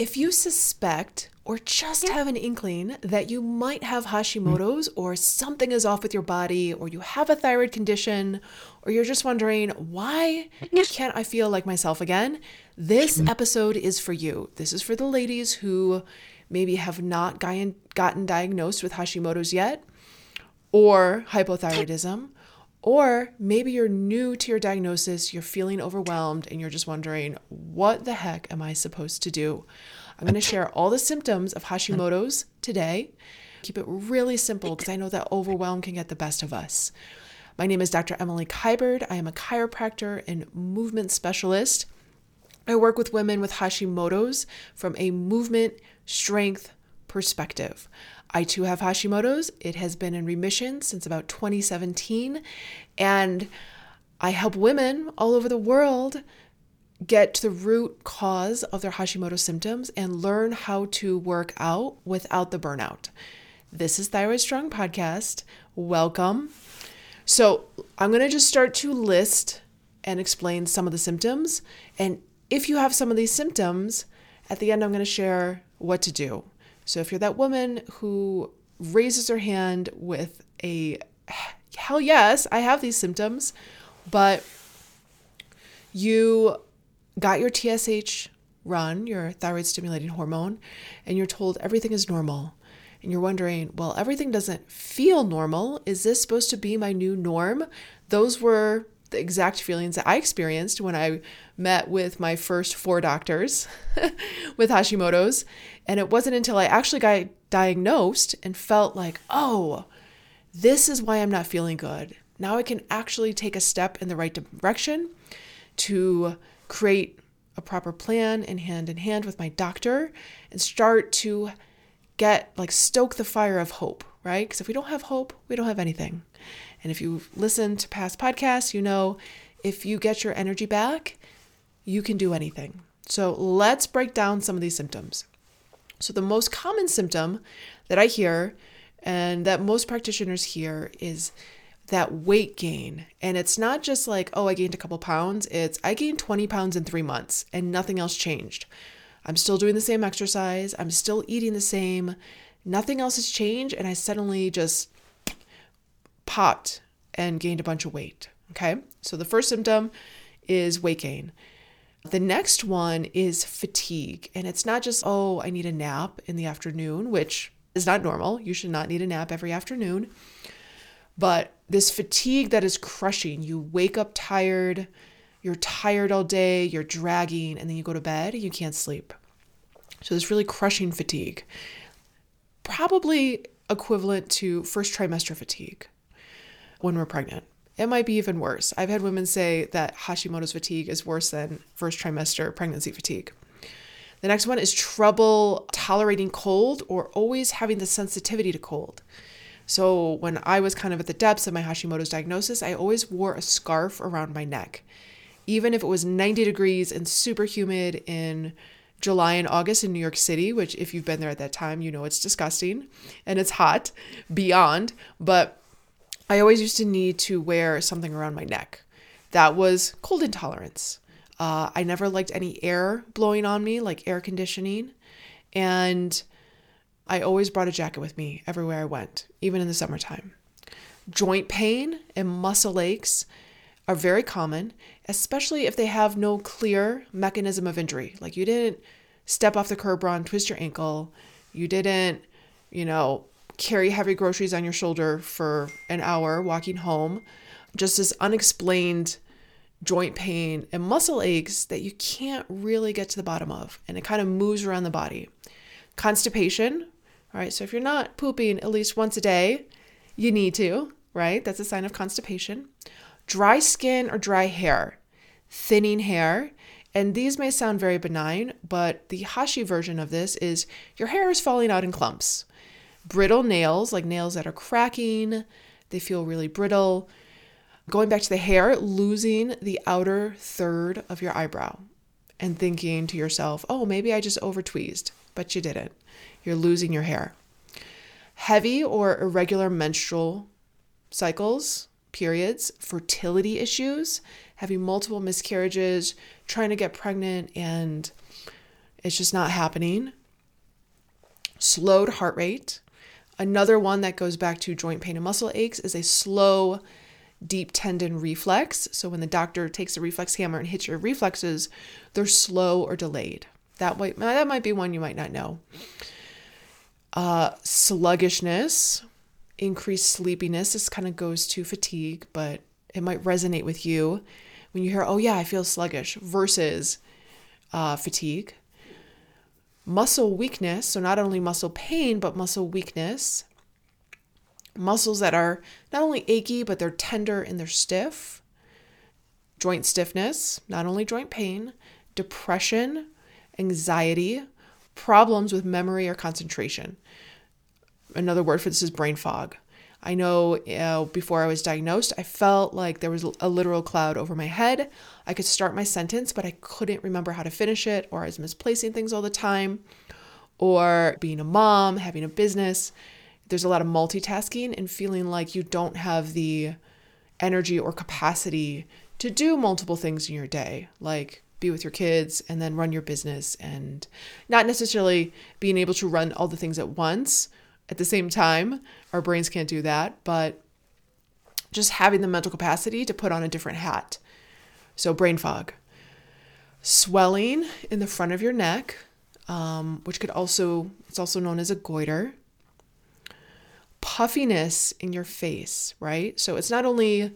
if you suspect or just have an inkling that you might have Hashimoto's mm. or something is off with your body or you have a thyroid condition or you're just wondering why can't I feel like myself again, this mm. episode is for you. This is for the ladies who maybe have not gotten gotten diagnosed with Hashimoto's yet or hypothyroidism or maybe you're new to your diagnosis, you're feeling overwhelmed, and you're just wondering, what the heck am I supposed to do? I'm going to share all the symptoms of Hashimoto's today. Keep it really simple because I know that overwhelm can get the best of us. My name is Dr. Emily Kiberd. I am a chiropractor and movement specialist. I work with women with Hashimoto's from a movement strength perspective. I too have Hashimoto's. It has been in remission since about 2017. And I help women all over the world get to the root cause of their Hashimoto symptoms and learn how to work out without the burnout. This is Thyroid Strong Podcast. Welcome. So, I'm going to just start to list and explain some of the symptoms. And if you have some of these symptoms, at the end, I'm going to share what to do. So if you're that woman who raises her hand with a hell yes, I have these symptoms, but you got your TSH run, your thyroid stimulating hormone, and you're told everything is normal. And you're wondering, well, everything doesn't feel normal. Is this supposed to be my new norm? Those were the exact feelings that I experienced when I met with my first four doctors with Hashimoto's. And it wasn't until I actually got diagnosed and felt like, oh, this is why I'm not feeling good. Now I can actually take a step in the right direction to create a proper plan and hand in hand with my doctor and start to get like stoke the fire of hope, right? Because if we don't have hope, we don't have anything. And if you've listened to past podcasts, you know if you get your energy back, you can do anything. So let's break down some of these symptoms. So, the most common symptom that I hear and that most practitioners hear is that weight gain. And it's not just like, oh, I gained a couple pounds, it's I gained 20 pounds in three months and nothing else changed. I'm still doing the same exercise, I'm still eating the same, nothing else has changed, and I suddenly just popped and gained a bunch of weight. Okay, so the first symptom is weight gain. The next one is fatigue. And it's not just, oh, I need a nap in the afternoon, which is not normal. You should not need a nap every afternoon. But this fatigue that is crushing, you wake up tired, you're tired all day, you're dragging, and then you go to bed you can't sleep. So, this really crushing fatigue, probably equivalent to first trimester fatigue when we're pregnant. It might be even worse. I've had women say that Hashimoto's fatigue is worse than first trimester pregnancy fatigue. The next one is trouble tolerating cold or always having the sensitivity to cold. So, when I was kind of at the depths of my Hashimoto's diagnosis, I always wore a scarf around my neck. Even if it was 90 degrees and super humid in July and August in New York City, which, if you've been there at that time, you know it's disgusting and it's hot beyond. But I always used to need to wear something around my neck. That was cold intolerance. Uh, I never liked any air blowing on me, like air conditioning. And I always brought a jacket with me everywhere I went, even in the summertime. Joint pain and muscle aches are very common, especially if they have no clear mechanism of injury. Like you didn't step off the curb run, twist your ankle, you didn't, you know, carry heavy groceries on your shoulder for an hour walking home, just this unexplained joint pain and muscle aches that you can't really get to the bottom of. And it kind of moves around the body. Constipation, all right, so if you're not pooping at least once a day, you need to, right? That's a sign of constipation. Dry skin or dry hair, thinning hair. And these may sound very benign, but the Hashi version of this is your hair is falling out in clumps brittle nails, like nails that are cracking, they feel really brittle. Going back to the hair, losing the outer third of your eyebrow and thinking to yourself, oh, maybe I just over tweezed, but you didn't. You're losing your hair. Heavy or irregular menstrual cycles, periods, fertility issues, having multiple miscarriages, trying to get pregnant and It's just not happening. Slowed heart rate. Another one that goes back to joint pain and muscle aches is a slow, deep tendon reflex. So when the doctor takes a reflex hammer and hits your reflexes, they're slow or delayed. That might that might be one you might not know. Uh, sluggishness, increased sleepiness. This kind of goes to fatigue, but it might resonate with you when you hear, "Oh yeah, I feel sluggish," versus uh, fatigue. Muscle weakness, so not only muscle pain, but muscle weakness. Muscles that are not only achy, but they're tender and they're stiff. Joint stiffness, not only joint pain, depression, anxiety, problems with memory or concentration. Another word for this is brain fog. I know uh, before I was diagnosed, I felt like there was a literal cloud over my head. I could start my sentence, but I couldn't remember how to finish it, or I was misplacing things all the time, or being a mom, having a business. There's a lot of multitasking and feeling like you don't have the energy or capacity to do multiple things in your day, like be with your kids and then run your business, and not necessarily being able to run all the things at once at the same time. Our brains can't do that, but just having the mental capacity to put on a different hat. So, brain fog, swelling in the front of your neck, um, which could also, it's also known as a goiter, puffiness in your face, right? So, it's not only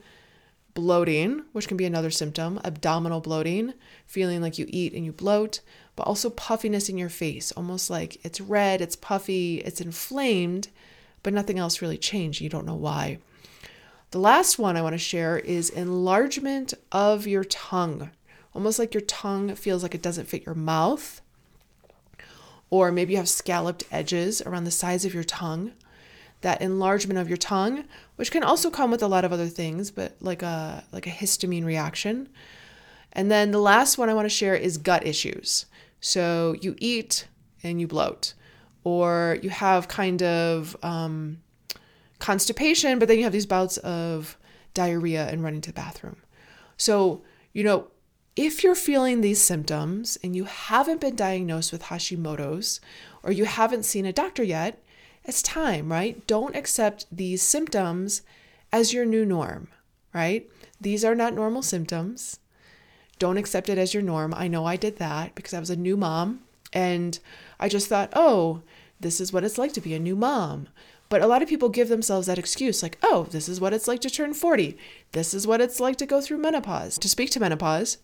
bloating, which can be another symptom, abdominal bloating, feeling like you eat and you bloat, but also puffiness in your face, almost like it's red, it's puffy, it's inflamed, but nothing else really changed. You don't know why. The last one I want to share is enlargement of your tongue, almost like your tongue feels like it doesn't fit your mouth. Or maybe you have scalloped edges around the sides of your tongue. That enlargement of your tongue, which can also come with a lot of other things, but like a like a histamine reaction. And then the last one I want to share is gut issues. So you eat and you bloat, or you have kind of um, constipation, but then you have these bouts of diarrhea and running to the bathroom. So, you know, if you're feeling these symptoms and you haven't been diagnosed with Hashimoto's or you haven't seen a doctor yet, it's time, right? Don't accept these symptoms as your new norm, right? These are not normal symptoms. Don't accept it as your norm. I know I did that because I was a new mom and I just thought, oh, this is what it's like to be a new mom. But a lot of people give themselves that excuse like, oh, this is what it's like to turn 40. This is what it's like to go through menopause. To speak to menopause,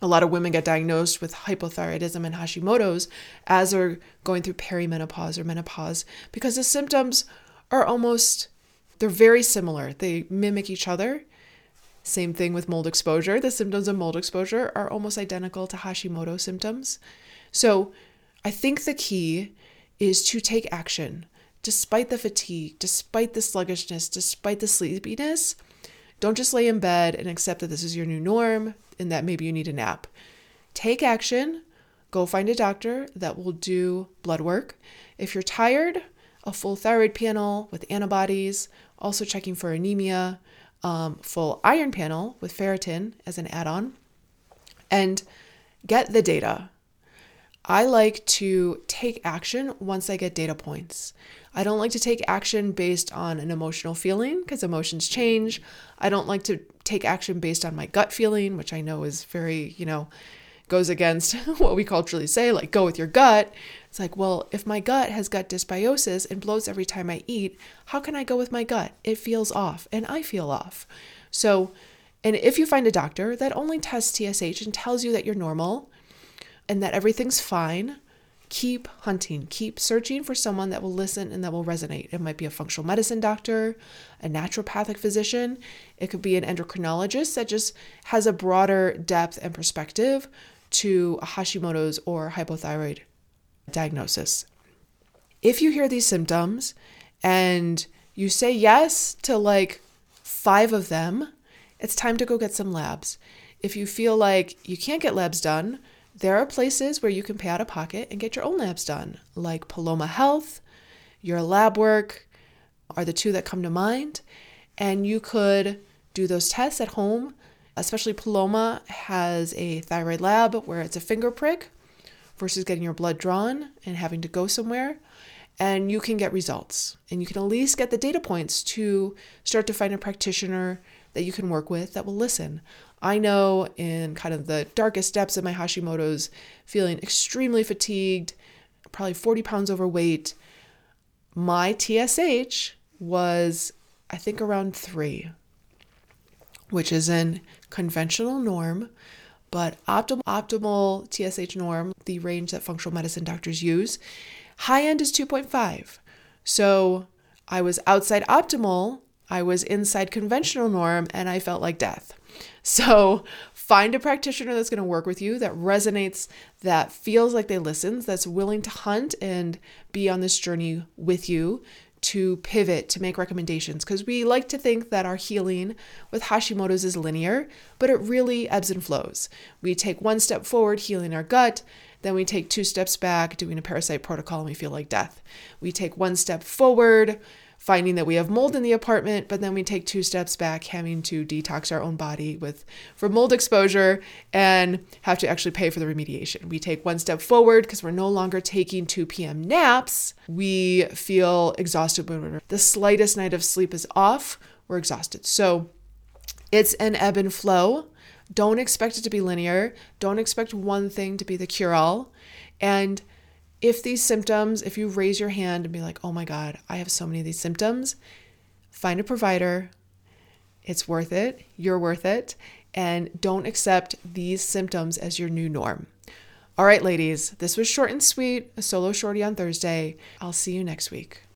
a lot of women get diagnosed with hypothyroidism and Hashimoto's as they're going through perimenopause or menopause because the symptoms are almost, they're very similar. They mimic each other same thing with mold exposure. The symptoms of mold exposure are almost identical to Hashimoto symptoms. So I think the key is to take action despite the fatigue, despite the sluggishness, despite the sleepiness. Don't just lay in bed and accept that this is your new norm and that maybe you need a nap. Take action. Go find a doctor that will do blood work. If you're tired, a full thyroid panel with antibodies, also checking for anemia, um, full iron panel with ferritin as an add on and get the data. I like to take action once I get data points. I don't like to take action based on an emotional feeling because emotions change. I don't like to take action based on my gut feeling, which I know is very, you know, goes against what we culturally say, like go with your gut. It's like, well, if my gut has gut dysbiosis and bloats every time I eat, how can I go with my gut? It feels off and I feel off. So, and if you find a doctor that only tests TSH and tells you that you're normal and that everything's fine, keep hunting, keep searching for someone that will listen and that will resonate. It might be a functional medicine doctor, a naturopathic physician, it could be an endocrinologist that just has a broader depth and perspective to Hashimoto's or hypothyroid diagnosis. If you hear these symptoms and you say yes to like five of them, it's time to go get some labs. If you feel like you can't get labs done, there are places where you can pay out of pocket and get your own labs done, like Paloma Health, your lab work are the two that come to mind. And you could do those tests at home. Especially Paloma has a thyroid lab where it's a finger prick versus getting your blood drawn and having to go somewhere. And you can get results and you can at least get the data points to start to find a practitioner that you can work with that will listen. I know in kind of the darkest depths of my Hashimoto's, feeling extremely fatigued, probably 40 pounds overweight, my TSH was, I think, around three, which is in conventional norm, but optimal, optimal TSH norm, the range that functional medicine doctors use, high end is 2.5. So I was outside optimal, I was inside conventional norm, and I felt like death. So find a practitioner that's going to work with you, that resonates, that feels like they listen, that's willing to hunt and be on this journey with you to pivot, to make recommendations, because we like to think that our healing with Hashimoto's is linear, but it really ebbs and flows. We take one step forward, healing our gut, then we take two steps back, doing a parasite protocol, and we feel like death. We take one step forward, finding that we have mold in the apartment, but then we take two steps back, having to detox our own body with for mold exposure and have to actually pay for the remediation. We take one step forward because we're no longer taking 2 p.m. naps. We feel exhausted when the slightest night of sleep is off, we're exhausted. So it's an ebb and flow. Don't expect it to be linear. Don't expect one thing to be the cure all. And if these symptoms, if you raise your hand and be like, oh my God, I have so many of these symptoms, find a provider. It's worth it. You're worth it. And don't accept these symptoms as your new norm. All right, ladies, this was short and sweet, a solo shorty on Thursday. I'll see you next week.